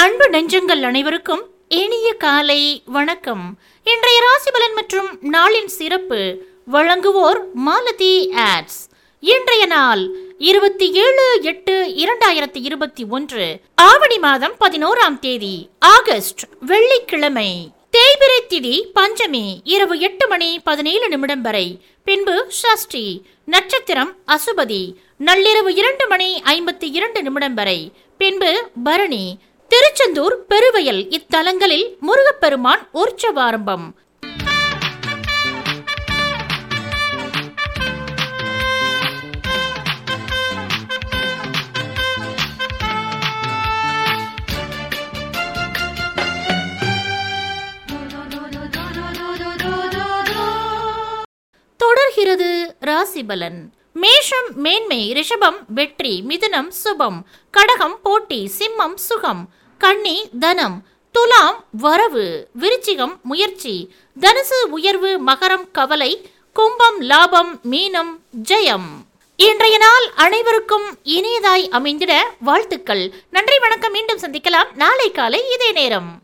அன்பு நெஞ்சங்கள் அனைவருக்கும் இனிய காலை வணக்கம். இன்றைய ராசிபலன் மற்றும் நாளின் சிறப்பு வழங்குவோர் மாலதி ஆட்ஸ். இன்றைய நாள் இருபத்தி ஏழு எட்டு இரண்டாயிரத்தி இருபத்தி ஒன்று ஆவணி மாதம் பதினோராம் தேதி ஆகஸ்ட் வெள்ளிக்கிழமை. தேய்பிரை திதி பஞ்சமி இரவு எட்டு மணி பதினேழு நிமிடம் வரை. பின்பு ஷஷ்டி நட்சத்திரம் அசுபதி நள்ளிரவு இரண்டு மணி ஐம்பத்தி இரண்டு நிமிடம் வரை. பின்பு பரணி திருச்செந்தூர் பெருவயல் இத்தலங்களில் முருகப்பெருமான் உற்சவாரம்பம். தொடர்கிறது ராசிபலன். மேஷம் மேன்மை ரிஷபம் வெற்றி மிதுனம் சுபம் கடகம் போட்டி சிம்மம் சுகம் கன்னி தனம் துலாம் வரவு விருச்சிகம் முயற்சி தனுசு உயர்வு மகரம் கவலை கும்பம் லாபம் மீனம் ஜெயம். இன்றைய நாள் அனைவருக்கும் இனியதாய் அமைந்திட வாழ்த்துக்கள். நன்றி வணக்கம். மீண்டும் சந்திக்கலாம். நாளை காலை இதே நேரம்.